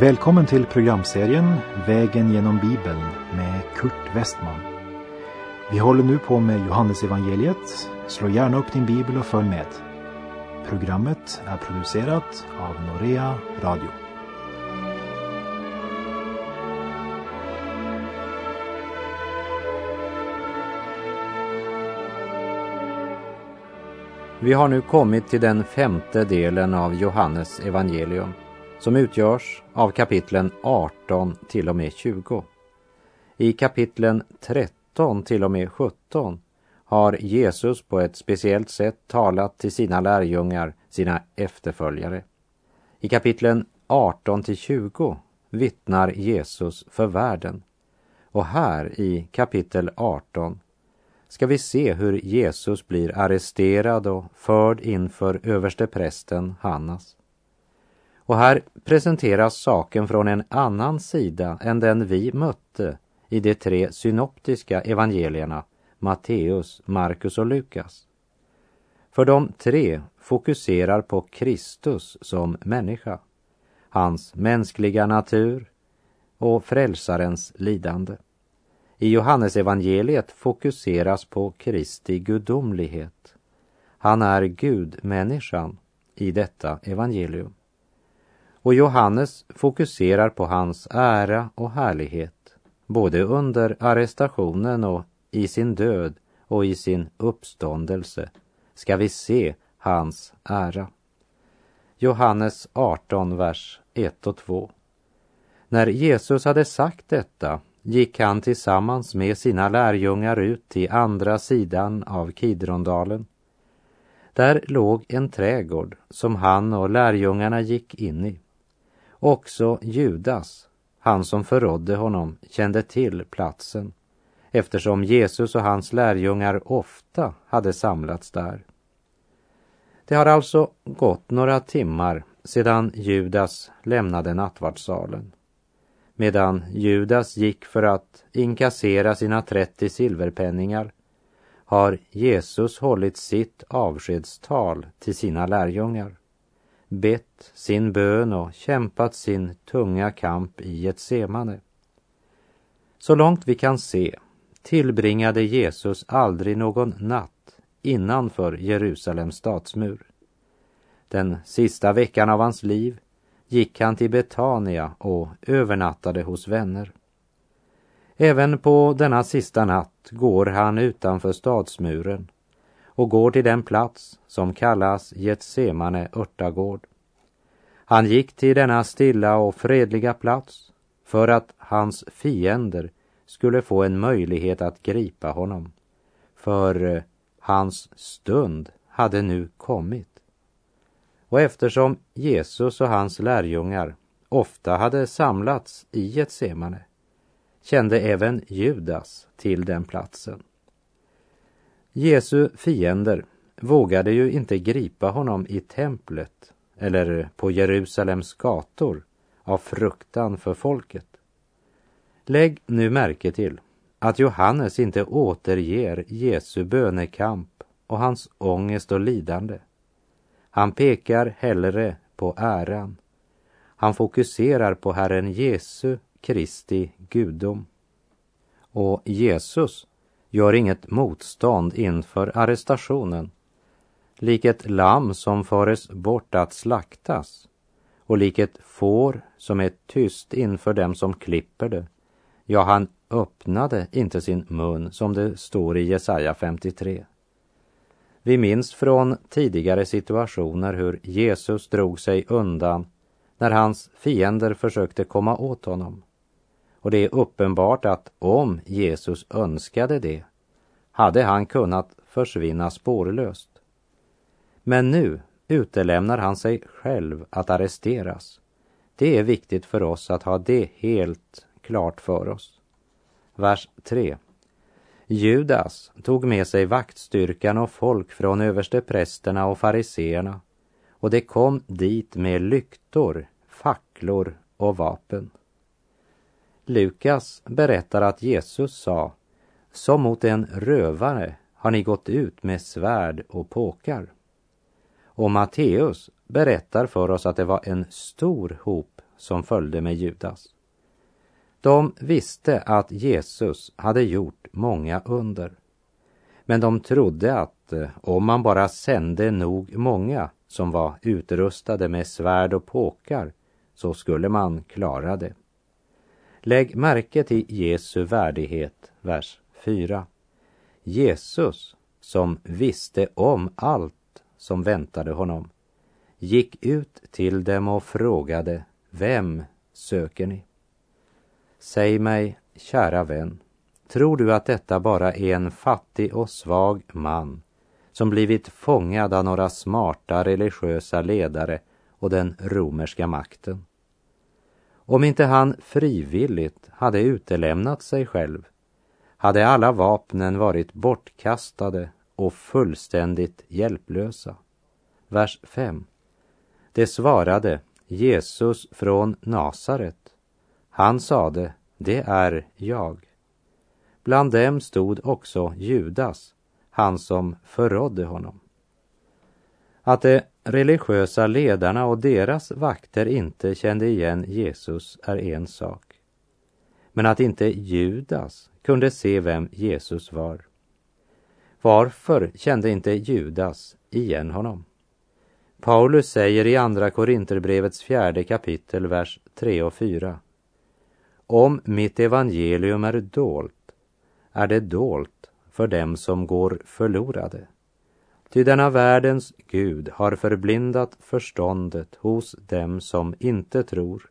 Välkommen till programserien Vägen genom Bibeln med Kurt Westman. Vi håller nu på med Johannesevangeliet. Slå gärna upp din bibel och följ med. Programmet är producerat av Norea Radio. Vi har nu kommit till den femte delen av Johannes evangelium som utgörs av kapitlen 18 till och med 20. I kapitlen 13 till och med 17 har Jesus på ett speciellt sätt talat till sina lärjungar, sina efterföljare. I kapitlen 18 till 20 vittnar Jesus för världen. Och här i kapitel 18 ska vi se hur Jesus blir arresterad och förd inför översteprästen Hannas. Och här presenteras saken från en annan sida än den vi mötte i de tre synoptiska evangelierna Matteus, Markus och Lukas. För de tre fokuserar på Kristus som människa, hans mänskliga natur och frälsarens lidande. I Johannesevangeliet fokuseras på Kristi gudomlighet. Han är gudmänniskan i detta evangelium. Och Johannes fokuserar på hans ära och härlighet, både under arrestationen och i sin död och i sin uppståndelse ska vi se hans ära. Johannes 18, vers 1 och 2. När Jesus hade sagt detta gick han tillsammans med sina lärjungar ut till andra sidan av Kidrondalen. Där låg en trädgård som han och lärjungarna gick in i. Också Judas, han som förrådde honom, kände till platsen eftersom Jesus och hans lärjungar ofta hade samlats där. Det har alltså gått några timmar sedan Judas lämnade nattvardssalen. Medan Judas gick för att inkassera sina 30 silverpenningar har Jesus hållit sitt avskedstal till sina lärjungar bett sin bön och kämpat sin tunga kamp i ett semane. Så långt vi kan se tillbringade Jesus aldrig någon natt innanför Jerusalems stadsmur. Den sista veckan av hans liv gick han till Betania och övernattade hos vänner. Även på denna sista natt går han utanför stadsmuren och går till den plats som kallas Getsemane örtagård. Han gick till denna stilla och fredliga plats för att hans fiender skulle få en möjlighet att gripa honom. För eh, hans stund hade nu kommit. Och eftersom Jesus och hans lärjungar ofta hade samlats i Getsemane kände även Judas till den platsen. Jesu fiender vågade ju inte gripa honom i templet eller på Jerusalems gator av fruktan för folket. Lägg nu märke till att Johannes inte återger Jesu bönekamp och hans ångest och lidande. Han pekar hellre på äran. Han fokuserar på Herren Jesu Kristi gudom. Och Jesus gör inget motstånd inför arrestationen. Lik ett lamm som föres bort att slaktas och lik ett får som är tyst inför dem som klipper det. Ja, han öppnade inte sin mun som det står i Jesaja 53. Vi minns från tidigare situationer hur Jesus drog sig undan när hans fiender försökte komma åt honom. Och det är uppenbart att om Jesus önskade det hade han kunnat försvinna spårlöst. Men nu utelämnar han sig själv att arresteras. Det är viktigt för oss att ha det helt klart för oss. Vers 3. Judas tog med sig vaktstyrkan och folk från översteprästerna och fariseerna och det kom dit med lyktor, facklor och vapen. Lukas berättar att Jesus sa, som mot en rövare har ni gått ut med svärd och påkar. Och Matteus berättar för oss att det var en stor hop som följde med Judas. De visste att Jesus hade gjort många under. Men de trodde att eh, om man bara sände nog många som var utrustade med svärd och påkar så skulle man klara det. Lägg märke till Jesu värdighet, vers 4. Jesus, som visste om allt som väntade honom, gick ut till dem och frågade, vem söker ni? Säg mig, kära vän, tror du att detta bara är en fattig och svag man som blivit fångad av några smarta religiösa ledare och den romerska makten? Om inte han frivilligt hade utelämnat sig själv hade alla vapnen varit bortkastade och fullständigt hjälplösa. Vers 5. Det svarade Jesus från Nasaret. Han sade, det är jag. Bland dem stod också Judas, han som förrådde honom. Att de religiösa ledarna och deras vakter inte kände igen Jesus är en sak. Men att inte Judas kunde se vem Jesus var. Varför kände inte Judas igen honom? Paulus säger i Andra Korinterbrevets fjärde kapitel, vers 3 och 4. Om mitt evangelium är dolt, är det dolt för dem som går förlorade. Ty denna världens Gud har förblindat förståndet hos dem som inte tror,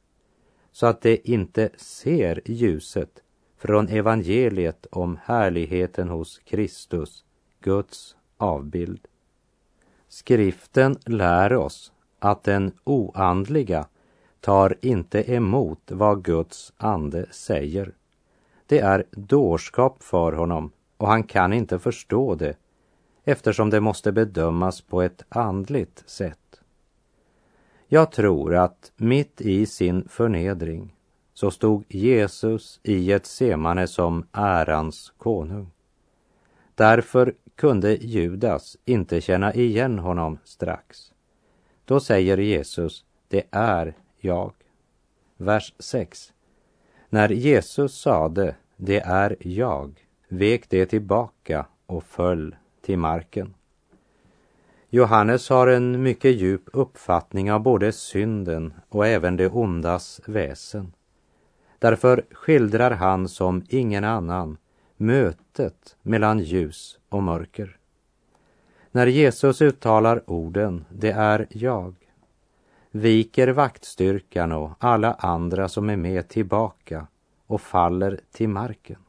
så att de inte ser ljuset från evangeliet om härligheten hos Kristus, Guds avbild. Skriften lär oss att den oandliga tar inte emot vad Guds ande säger. Det är dårskap för honom och han kan inte förstå det eftersom det måste bedömas på ett andligt sätt. Jag tror att mitt i sin förnedring så stod Jesus i ett semane som ärans konung. Därför kunde Judas inte känna igen honom strax. Då säger Jesus, det är jag. Vers 6. När Jesus sade, det är jag, vek det tillbaka och föll till marken. Johannes har en mycket djup uppfattning av både synden och även det ondas väsen. Därför skildrar han som ingen annan mötet mellan ljus och mörker. När Jesus uttalar orden ”det är jag” viker vaktstyrkan och alla andra som är med tillbaka och faller till marken.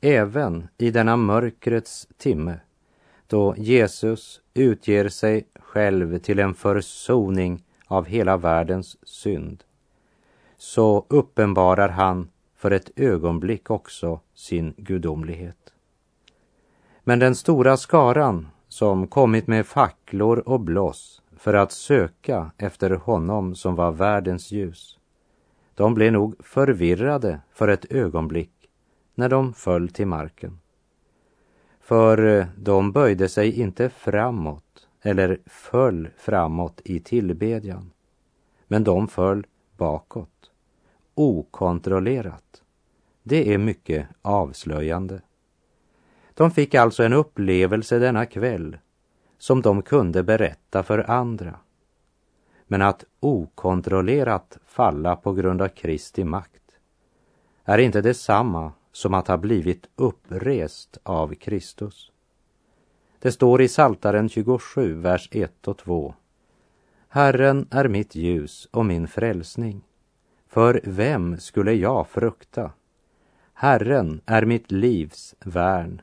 Även i denna mörkrets timme då Jesus utger sig själv till en försoning av hela världens synd så uppenbarar han för ett ögonblick också sin gudomlighet. Men den stora skaran som kommit med facklor och bloss för att söka efter honom som var världens ljus, de blev nog förvirrade för ett ögonblick när de föll till marken. För eh, de böjde sig inte framåt eller föll framåt i tillbedjan, men de föll bakåt, okontrollerat. Det är mycket avslöjande. De fick alltså en upplevelse denna kväll som de kunde berätta för andra. Men att okontrollerat falla på grund av Kristi makt är inte detsamma som att ha blivit upprest av Kristus. Det står i Saltaren 27, vers 1 och 2. Herren är mitt ljus och min frälsning. För vem skulle jag frukta? Herren är mitt livs värn.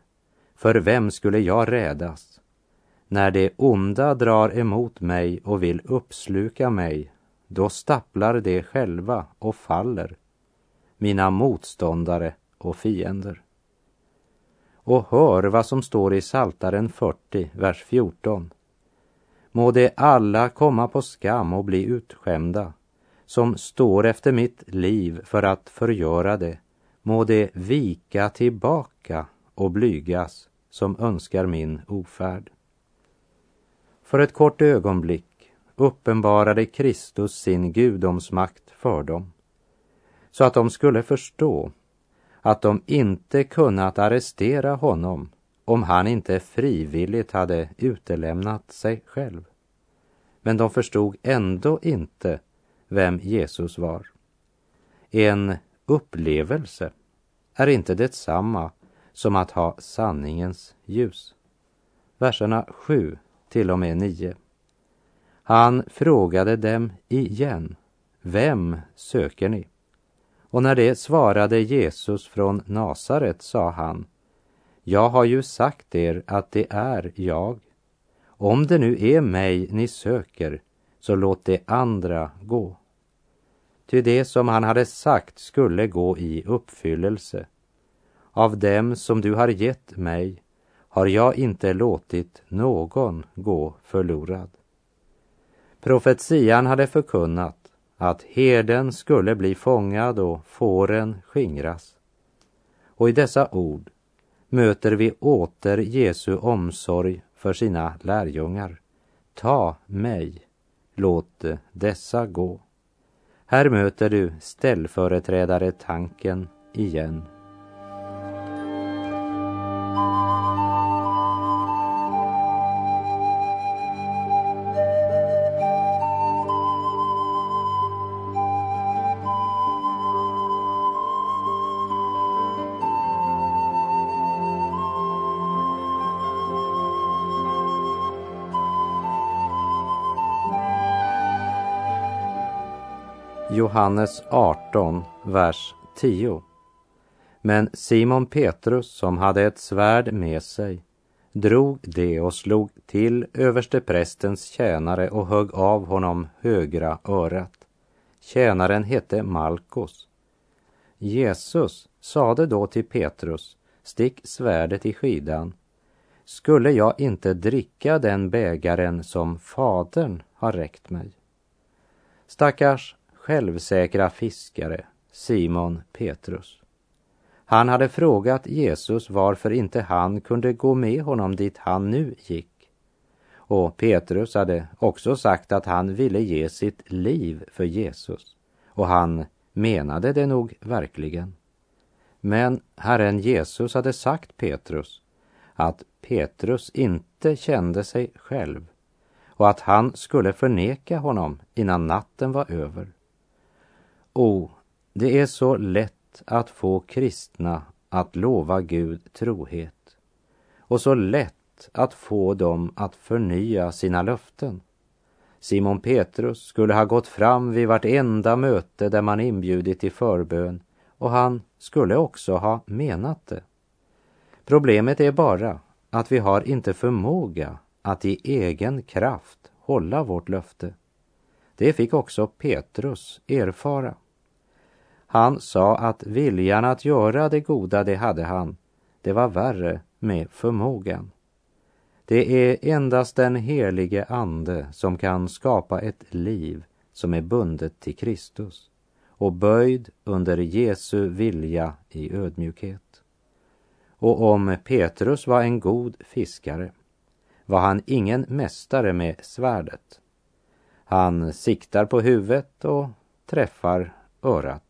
För vem skulle jag rädas? När det onda drar emot mig och vill uppsluka mig, då stapplar de själva och faller. Mina motståndare och fiender. Och hör vad som står i Saltaren 40, vers 14. Må de alla komma på skam och bli utskämda, som står efter mitt liv för att förgöra det. Må de vika tillbaka och blygas, som önskar min ofärd. För ett kort ögonblick uppenbarade Kristus sin gudomsmakt för dem, så att de skulle förstå att de inte kunnat arrestera honom om han inte frivilligt hade utelämnat sig själv. Men de förstod ändå inte vem Jesus var. En upplevelse är inte detsamma som att ha sanningens ljus. Verserna 7 till och med 9. Han frågade dem igen, vem söker ni? Och när det svarade Jesus från Nasaret sa han, jag har ju sagt er att det är jag. Om det nu är mig ni söker, så låt det andra gå. Ty det som han hade sagt skulle gå i uppfyllelse. Av dem som du har gett mig har jag inte låtit någon gå förlorad. Profetian hade förkunnat att herden skulle bli fångad och fåren skingras. Och i dessa ord möter vi åter Jesu omsorg för sina lärjungar. Ta mig, låt dessa gå. Här möter du ställföreträdare tanken igen Johannes 18, vers 10. Men Simon Petrus, som hade ett svärd med sig, drog det och slog till översteprästens tjänare och högg av honom högra örat. Tjänaren hette Malkos. Jesus sade då till Petrus, stick svärdet i skidan. Skulle jag inte dricka den bägaren som Fadern har räckt mig? Stackars självsäkra fiskare, Simon Petrus. Han hade frågat Jesus varför inte han kunde gå med honom dit han nu gick. Och Petrus hade också sagt att han ville ge sitt liv för Jesus. Och han menade det nog verkligen. Men Herren Jesus hade sagt Petrus att Petrus inte kände sig själv och att han skulle förneka honom innan natten var över. O, det är så lätt att få kristna att lova Gud trohet och så lätt att få dem att förnya sina löften. Simon Petrus skulle ha gått fram vid vartenda möte där man inbjudit till förbön och han skulle också ha menat det. Problemet är bara att vi har inte förmåga att i egen kraft hålla vårt löfte. Det fick också Petrus erfara. Han sa att viljan att göra det goda, det hade han. Det var värre med förmågan. Det är endast den helige Ande som kan skapa ett liv som är bundet till Kristus och böjd under Jesu vilja i ödmjukhet. Och om Petrus var en god fiskare var han ingen mästare med svärdet. Han siktar på huvudet och träffar örat.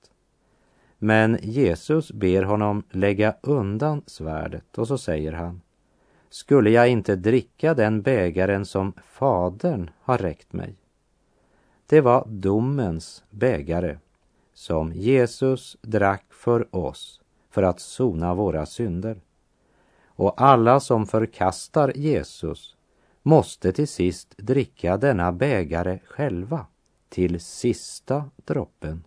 Men Jesus ber honom lägga undan svärdet och så säger han Skulle jag inte dricka den bägaren som Fadern har räckt mig? Det var domens bägare som Jesus drack för oss för att sona våra synder. Och alla som förkastar Jesus måste till sist dricka denna bägare själva till sista droppen.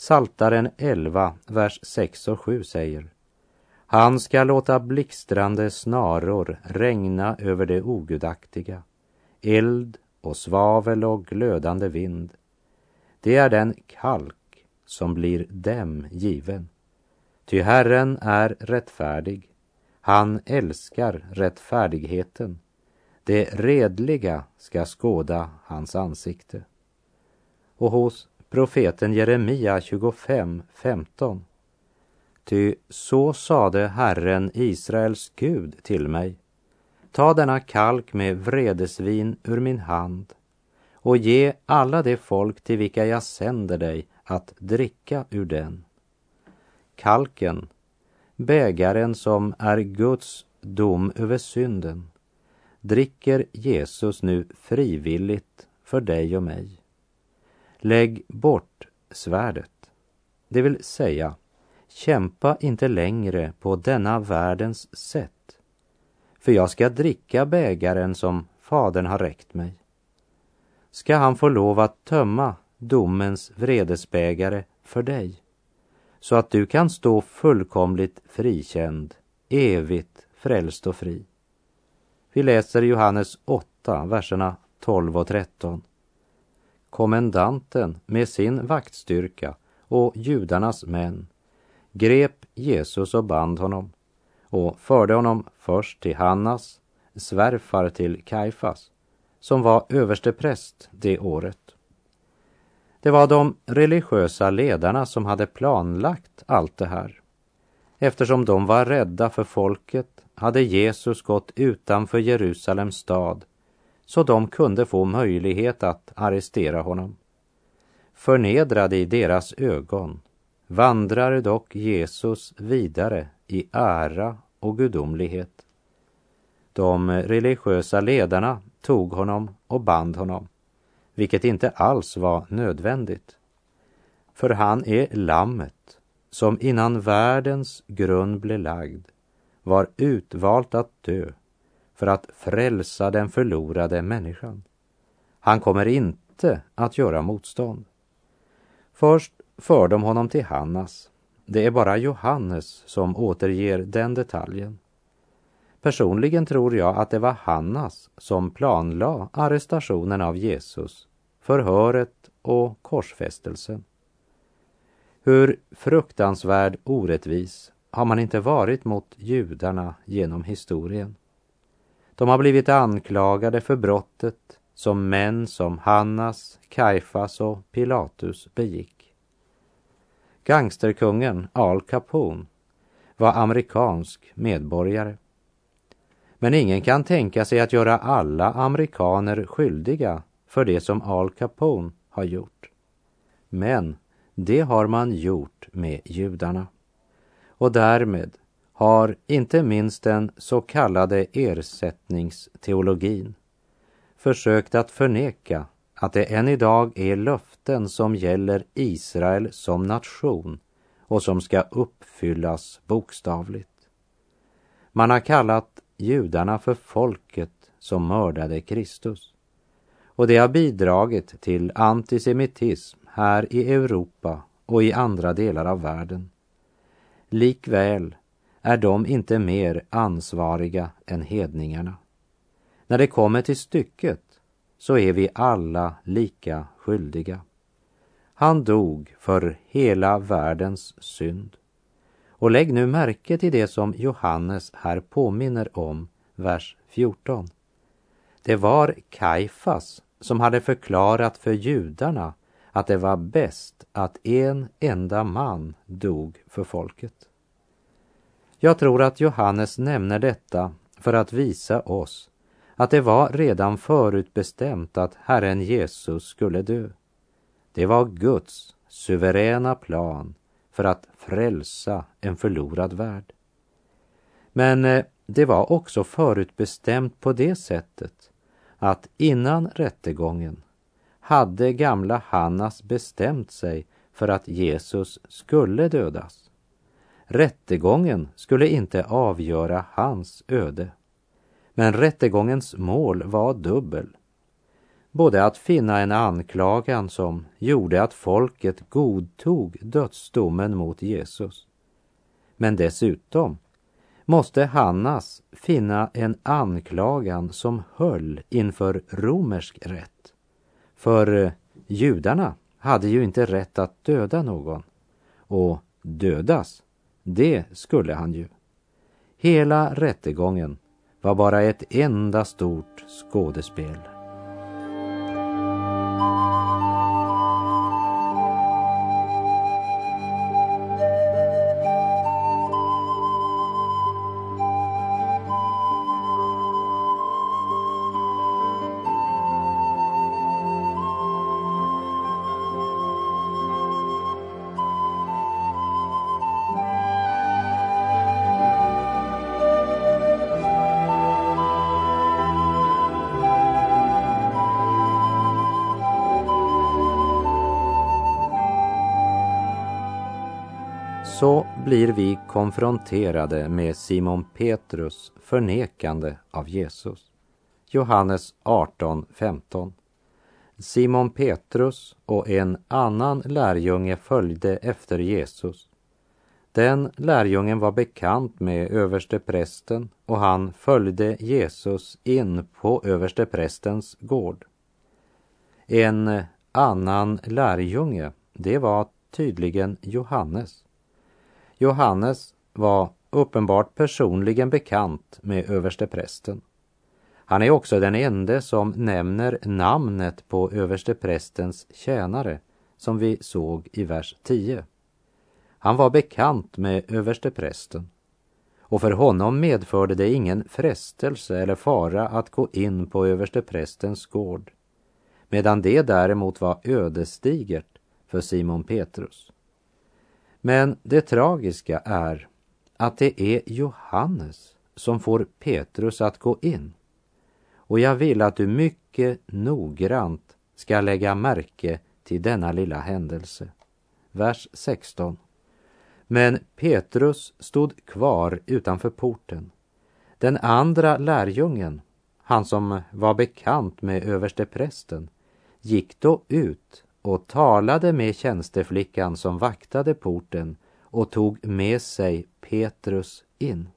Saltaren 11, vers 6 och 7 säger Han ska låta blixtrande snaror regna över det ogudaktiga, eld och svavel och glödande vind. Det är den kalk som blir dem given. Ty Herren är rättfärdig, han älskar rättfärdigheten. Det redliga ska skåda hans ansikte. Och hos profeten Jeremia 25, 15. Ty så sade Herren Israels Gud till mig. Ta denna kalk med vredesvin ur min hand och ge alla de folk till vilka jag sänder dig att dricka ur den. Kalken, bägaren som är Guds dom över synden, dricker Jesus nu frivilligt för dig och mig. Lägg bort svärdet, det vill säga kämpa inte längre på denna världens sätt, för jag ska dricka bägaren som Fadern har räckt mig. Ska han få lov att tömma domens vredesbägare för dig, så att du kan stå fullkomligt frikänd, evigt frälst och fri. Vi läser Johannes 8, verserna 12 och 13. Kommendanten med sin vaktstyrka och judarnas män grep Jesus och band honom och förde honom först till Hannas, svärfar till Kaifas, som var överstepräst det året. Det var de religiösa ledarna som hade planlagt allt det här. Eftersom de var rädda för folket hade Jesus gått utanför Jerusalems stad så de kunde få möjlighet att arrestera honom. Förnedrad i deras ögon vandrar dock Jesus vidare i ära och gudomlighet. De religiösa ledarna tog honom och band honom, vilket inte alls var nödvändigt. För han är lammet som innan världens grund blev lagd var utvalt att dö för att frälsa den förlorade människan. Han kommer inte att göra motstånd. Först för de honom till Hannas. Det är bara Johannes som återger den detaljen. Personligen tror jag att det var Hannas som planlade arrestationen av Jesus, förhöret och korsfästelsen. Hur fruktansvärd orättvis har man inte varit mot judarna genom historien. De har blivit anklagade för brottet som män som Hannas, Kaifas och Pilatus begick. Gangsterkungen Al Capone var amerikansk medborgare. Men ingen kan tänka sig att göra alla amerikaner skyldiga för det som Al Capone har gjort. Men det har man gjort med judarna. Och därmed har inte minst den så kallade ersättningsteologin försökt att förneka att det än idag är löften som gäller Israel som nation och som ska uppfyllas bokstavligt. Man har kallat judarna för folket som mördade Kristus. Och det har bidragit till antisemitism här i Europa och i andra delar av världen. Likväl är de inte mer ansvariga än hedningarna. När det kommer till stycket så är vi alla lika skyldiga. Han dog för hela världens synd. Och lägg nu märke till det som Johannes här påminner om, vers 14. Det var Kaifas som hade förklarat för judarna att det var bäst att en enda man dog för folket. Jag tror att Johannes nämner detta för att visa oss att det var redan förutbestämt att Herren Jesus skulle dö. Det var Guds suveräna plan för att frälsa en förlorad värld. Men eh, det var också förutbestämt på det sättet att innan rättegången hade gamla Hannas bestämt sig för att Jesus skulle dödas. Rättegången skulle inte avgöra hans öde. Men rättegångens mål var dubbel. Både att finna en anklagan som gjorde att folket godtog dödsdomen mot Jesus. Men dessutom måste Hannas finna en anklagan som höll inför romersk rätt. För eh, judarna hade ju inte rätt att döda någon. Och dödas, det skulle han ju. Hela rättegången var bara ett enda stort skådespel. Så blir vi konfronterade med Simon Petrus förnekande av Jesus. Johannes 18.15. Simon Petrus och en annan lärjunge följde efter Jesus. Den lärjungen var bekant med översteprästen och han följde Jesus in på översteprästens gård. En annan lärjunge, det var tydligen Johannes. Johannes var uppenbart personligen bekant med översteprästen. Han är också den ende som nämner namnet på översteprästens tjänare som vi såg i vers 10. Han var bekant med översteprästen och för honom medförde det ingen frestelse eller fara att gå in på översteprästens gård medan det däremot var ödesdigert för Simon Petrus. Men det tragiska är att det är Johannes som får Petrus att gå in. Och jag vill att du mycket noggrant ska lägga märke till denna lilla händelse. Vers 16. Men Petrus stod kvar utanför porten. Den andra lärjungen, han som var bekant med översteprästen, gick då ut och talade med tjänsteflickan som vaktade porten och tog med sig Petrus in.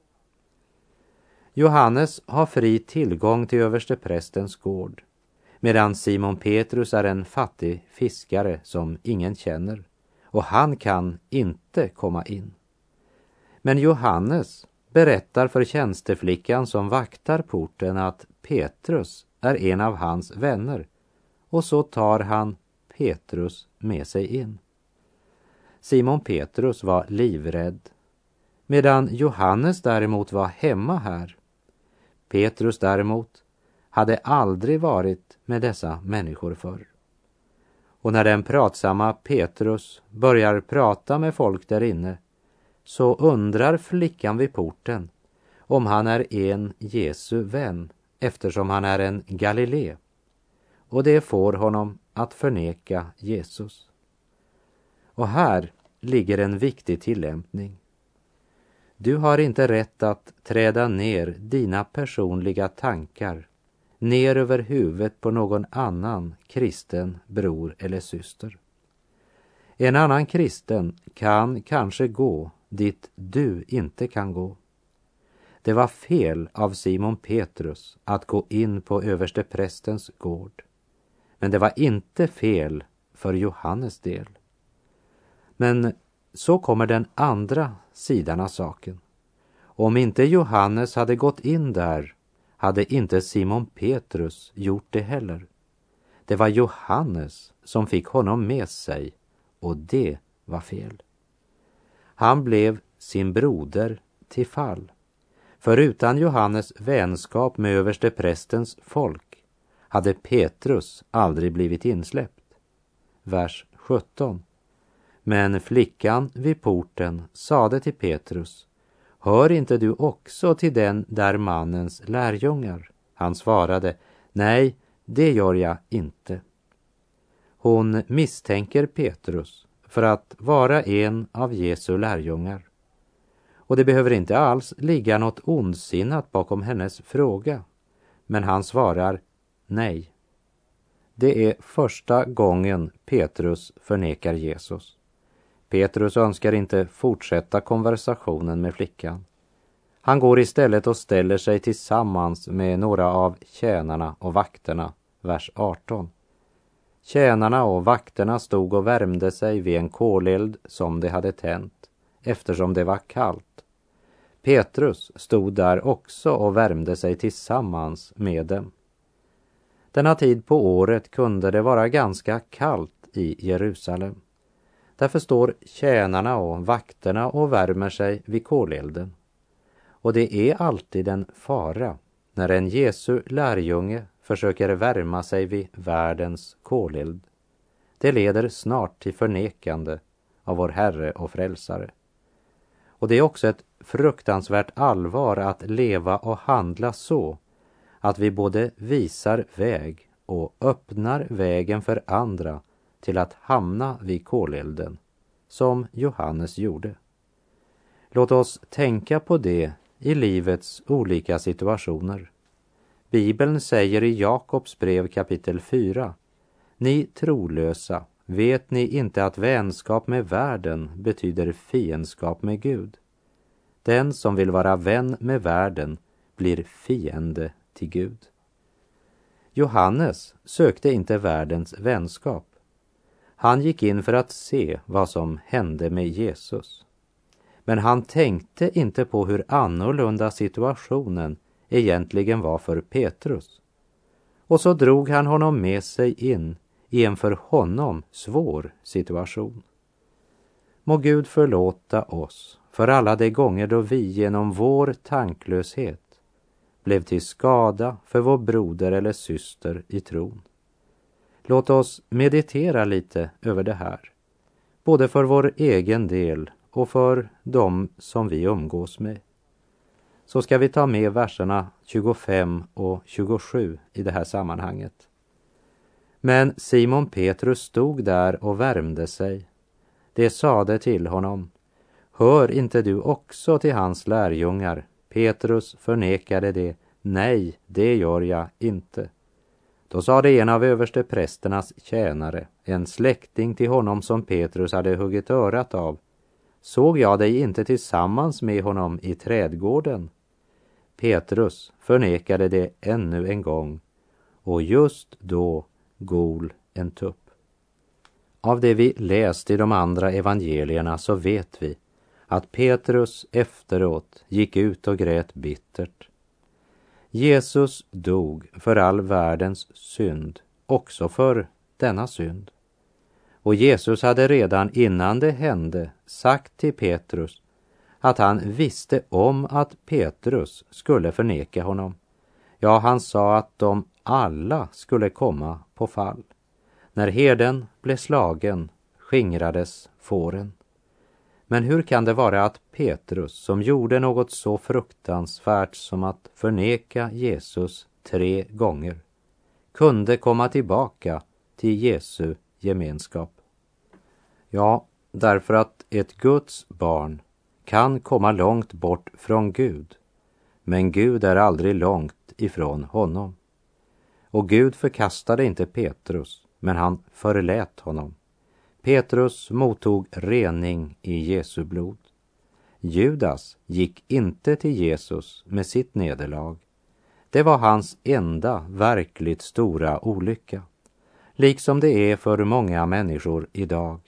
Johannes har fri tillgång till översteprästens gård medan Simon Petrus är en fattig fiskare som ingen känner och han kan inte komma in. Men Johannes berättar för tjänsteflickan som vaktar porten att Petrus är en av hans vänner och så tar han Petrus med sig in. Simon Petrus var livrädd medan Johannes däremot var hemma här. Petrus däremot hade aldrig varit med dessa människor förr. Och när den pratsamma Petrus börjar prata med folk där inne så undrar flickan vid porten om han är en Jesu vän eftersom han är en Galilé. Och det får honom att förneka Jesus. Och här ligger en viktig tillämpning. Du har inte rätt att träda ner dina personliga tankar ner över huvudet på någon annan kristen bror eller syster. En annan kristen kan kanske gå dit du inte kan gå. Det var fel av Simon Petrus att gå in på översteprästens gård. Men det var inte fel för Johannes del. Men så kommer den andra sidan av saken. Om inte Johannes hade gått in där hade inte Simon Petrus gjort det heller. Det var Johannes som fick honom med sig och det var fel. Han blev sin broder till fall. För utan Johannes vänskap med översteprästens folk hade Petrus aldrig blivit insläppt. Vers 17. Men flickan vid porten sade till Petrus Hör inte du också till den där mannens lärjungar? Han svarade, nej, det gör jag inte. Hon misstänker Petrus för att vara en av Jesu lärjungar. Och det behöver inte alls ligga något ondsinnat bakom hennes fråga. Men han svarar nej. Det är första gången Petrus förnekar Jesus. Petrus önskar inte fortsätta konversationen med flickan. Han går istället och ställer sig tillsammans med några av tjänarna och vakterna, vers 18. Tjänarna och vakterna stod och värmde sig vid en koleld som de hade tänt, eftersom det var kallt. Petrus stod där också och värmde sig tillsammans med dem. Denna tid på året kunde det vara ganska kallt i Jerusalem. Därför står tjänarna och vakterna och värmer sig vid kolelden. Och det är alltid en fara när en Jesu lärjunge försöker värma sig vid världens koleld. Det leder snart till förnekande av vår Herre och Frälsare. Och det är också ett fruktansvärt allvar att leva och handla så att vi både visar väg och öppnar vägen för andra till att hamna vid kolelden, som Johannes gjorde. Låt oss tänka på det i livets olika situationer. Bibeln säger i Jakobs brev kapitel 4. Ni trolösa, vet ni inte att vänskap med världen betyder fiendskap med Gud? Den som vill vara vän med världen blir fiende till Gud. Johannes sökte inte världens vänskap. Han gick in för att se vad som hände med Jesus. Men han tänkte inte på hur annorlunda situationen egentligen var för Petrus. Och så drog han honom med sig in i en för honom svår situation. Må Gud förlåta oss för alla de gånger då vi genom vår tanklöshet blev till skada för vår broder eller syster i tron. Låt oss meditera lite över det här, både för vår egen del och för dem som vi umgås med. Så ska vi ta med verserna 25 och 27 i det här sammanhanget. Men Simon Petrus stod där och värmde sig. Det sade till honom, hör inte du också till hans lärjungar? Petrus förnekade det, nej, det gör jag inte. Då sade en av översteprästernas tjänare, en släkting till honom som Petrus hade huggit örat av, såg jag dig inte tillsammans med honom i trädgården? Petrus förnekade det ännu en gång och just då gol en tupp. Av det vi läst i de andra evangelierna så vet vi att Petrus efteråt gick ut och grät bittert. Jesus dog för all världens synd, också för denna synd. Och Jesus hade redan innan det hände sagt till Petrus att han visste om att Petrus skulle förneka honom. Ja, han sa att de alla skulle komma på fall. När herden blev slagen skingrades fåren. Men hur kan det vara att Petrus, som gjorde något så fruktansvärt som att förneka Jesus tre gånger, kunde komma tillbaka till Jesu gemenskap? Ja, därför att ett Guds barn kan komma långt bort från Gud, men Gud är aldrig långt ifrån honom. Och Gud förkastade inte Petrus, men han förlät honom. Petrus mottog rening i Jesu blod. Judas gick inte till Jesus med sitt nederlag. Det var hans enda verkligt stora olycka, liksom det är för många människor idag.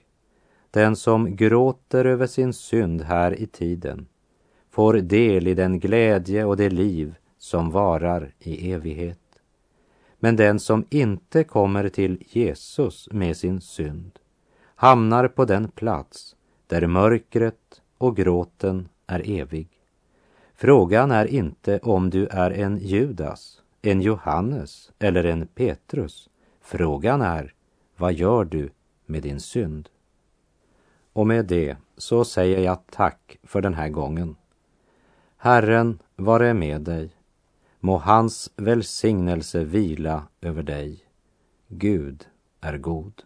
Den som gråter över sin synd här i tiden får del i den glädje och det liv som varar i evighet. Men den som inte kommer till Jesus med sin synd hamnar på den plats där mörkret och gråten är evig. Frågan är inte om du är en Judas, en Johannes eller en Petrus. Frågan är, vad gör du med din synd? Och med det så säger jag tack för den här gången. Herren vare med dig. Må hans välsignelse vila över dig. Gud är god.